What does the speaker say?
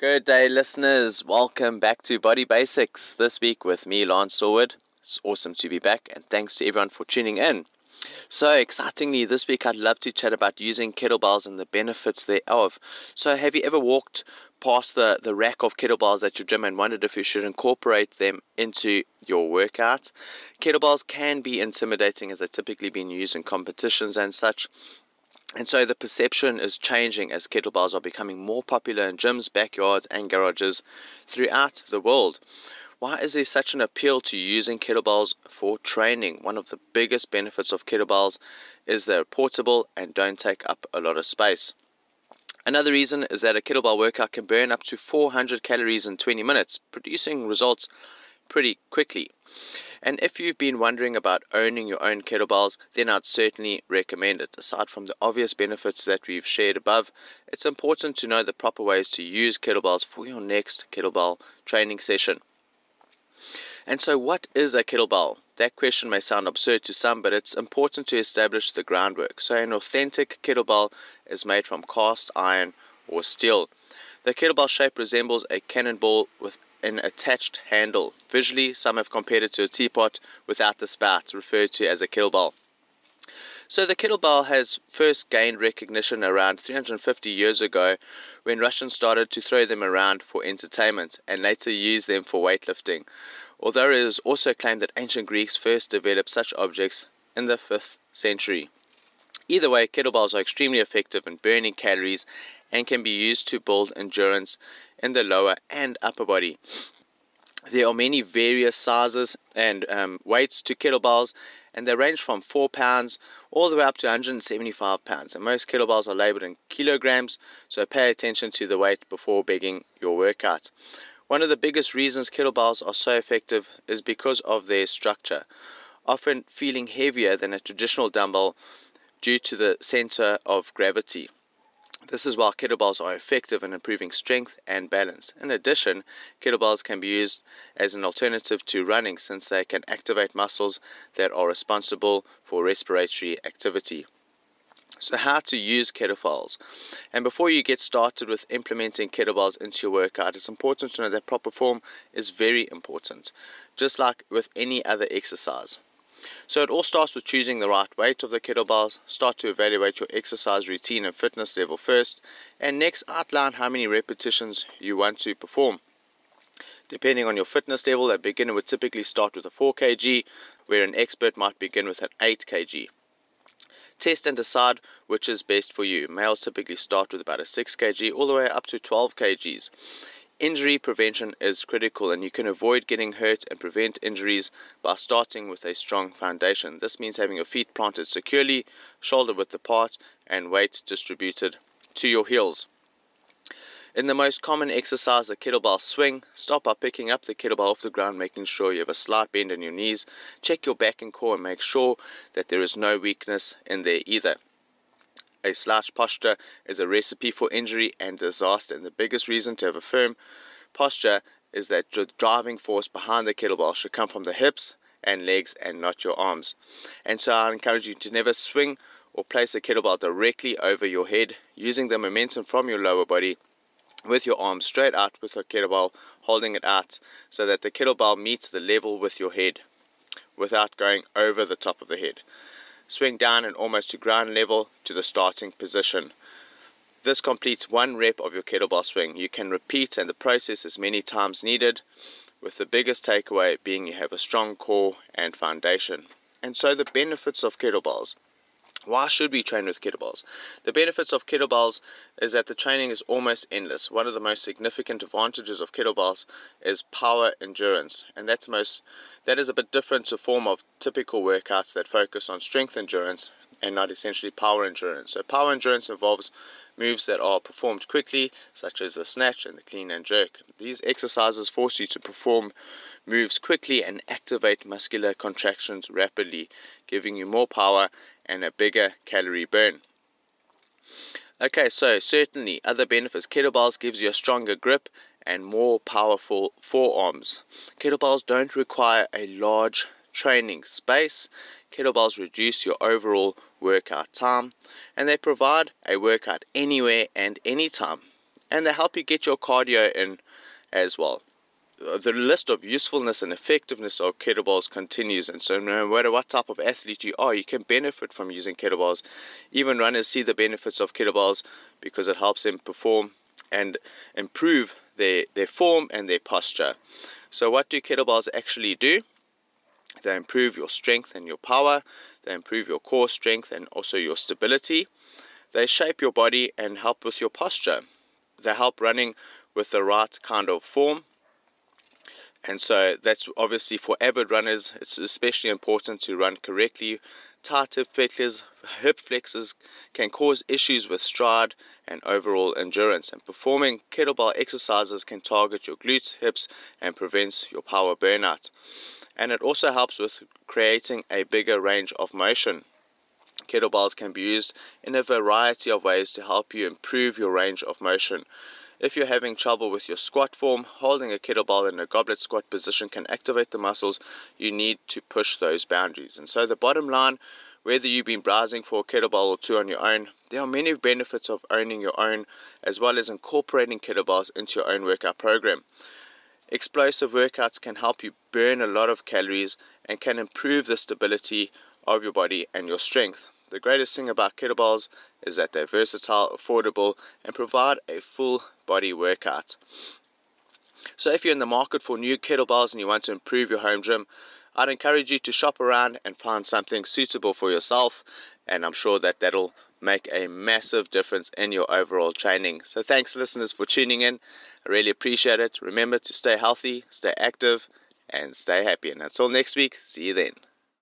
Good day, listeners. Welcome back to Body Basics this week with me, Lance Sawwood. It's awesome to be back, and thanks to everyone for tuning in. So, excitingly, this week I'd love to chat about using kettlebells and the benefits thereof. So, have you ever walked past the, the rack of kettlebells at your gym and wondered if you should incorporate them into your workout? Kettlebells can be intimidating as they're typically being used in competitions and such. And so the perception is changing as kettlebells are becoming more popular in gyms, backyards, and garages throughout the world. Why is there such an appeal to using kettlebells for training? One of the biggest benefits of kettlebells is they're portable and don't take up a lot of space. Another reason is that a kettlebell workout can burn up to 400 calories in 20 minutes, producing results pretty quickly. And if you've been wondering about owning your own kettlebells, then I'd certainly recommend it. Aside from the obvious benefits that we've shared above, it's important to know the proper ways to use kettlebells for your next kettlebell training session. And so, what is a kettlebell? That question may sound absurd to some, but it's important to establish the groundwork. So, an authentic kettlebell is made from cast iron or steel. The kettlebell shape resembles a cannonball with an attached handle. Visually, some have compared it to a teapot without the spout, referred to as a kettlebell. So the kettlebell has first gained recognition around 350 years ago when Russians started to throw them around for entertainment and later used them for weightlifting. Although it is also claimed that ancient Greeks first developed such objects in the 5th century. Either way, kettlebells are extremely effective in burning calories and can be used to build endurance in the lower and upper body. There are many various sizes and um, weights to kettlebells, and they range from 4 pounds all the way up to 175 pounds. And most kettlebells are labeled in kilograms, so pay attention to the weight before beginning your workout. One of the biggest reasons kettlebells are so effective is because of their structure, often feeling heavier than a traditional dumbbell due to the center of gravity. This is why kettlebells are effective in improving strength and balance. In addition, kettlebells can be used as an alternative to running since they can activate muscles that are responsible for respiratory activity. So, how to use kettlebells. And before you get started with implementing kettlebells into your workout, it's important to know that proper form is very important, just like with any other exercise. So it all starts with choosing the right weight of the kettlebells, start to evaluate your exercise routine and fitness level first, and next outline how many repetitions you want to perform. Depending on your fitness level, a beginner would typically start with a 4 kg, where an expert might begin with an 8 kg. Test and decide which is best for you. Males typically start with about a 6 kg all the way up to 12 kgs. Injury prevention is critical, and you can avoid getting hurt and prevent injuries by starting with a strong foundation. This means having your feet planted securely, shoulder width apart, and weight distributed to your heels. In the most common exercise, the kettlebell swing, start by picking up the kettlebell off the ground, making sure you have a slight bend in your knees. Check your back and core and make sure that there is no weakness in there either. A slouch posture is a recipe for injury and disaster, and the biggest reason to have a firm posture is that the driving force behind the kettlebell should come from the hips and legs and not your arms. And so I encourage you to never swing or place a kettlebell directly over your head, using the momentum from your lower body with your arms straight out with the kettlebell, holding it out so that the kettlebell meets the level with your head without going over the top of the head swing down and almost to ground level to the starting position. This completes one rep of your kettlebell swing. You can repeat and the process as many times needed, with the biggest takeaway being you have a strong core and foundation. And so the benefits of kettlebells. Why should we train with kettlebells? The benefits of kettlebells is that the training is almost endless. One of the most significant advantages of kettlebells is power endurance, and that's most that is a bit different to form of typical workouts that focus on strength endurance and not essentially power endurance. So power endurance involves moves that are performed quickly, such as the snatch and the clean and jerk. These exercises force you to perform moves quickly and activate muscular contractions rapidly, giving you more power and a bigger calorie burn. Okay, so certainly other benefits. Kettlebells gives you a stronger grip and more powerful forearms. Kettlebells don't require a large training space. Kettlebells reduce your overall workout time and they provide a workout anywhere and anytime. and they help you get your cardio in as well. Uh, the list of usefulness and effectiveness of kettlebells continues, and so no matter what type of athlete you are, you can benefit from using kettlebells. Even runners see the benefits of kettlebells because it helps them perform and improve their, their form and their posture. So, what do kettlebells actually do? They improve your strength and your power, they improve your core strength and also your stability. They shape your body and help with your posture. They help running with the right kind of form and so that's obviously for avid runners, it's especially important to run correctly. Tight hip flexors, hip flexors can cause issues with stride and overall endurance. And performing kettlebell exercises can target your glutes, hips, and prevents your power burnout. And it also helps with creating a bigger range of motion. Kettlebells can be used in a variety of ways to help you improve your range of motion. If you're having trouble with your squat form, holding a kettlebell in a goblet squat position can activate the muscles you need to push those boundaries. And so, the bottom line whether you've been browsing for a kettlebell or two on your own, there are many benefits of owning your own as well as incorporating kettlebells into your own workout program. Explosive workouts can help you burn a lot of calories and can improve the stability of your body and your strength. The greatest thing about kettlebells is that they're versatile, affordable, and provide a full body workout. So, if you're in the market for new kettlebells and you want to improve your home gym, I'd encourage you to shop around and find something suitable for yourself, and I'm sure that that'll make a massive difference in your overall training. So, thanks, listeners, for tuning in. I really appreciate it. Remember to stay healthy, stay active, and stay happy. And until next week, see you then.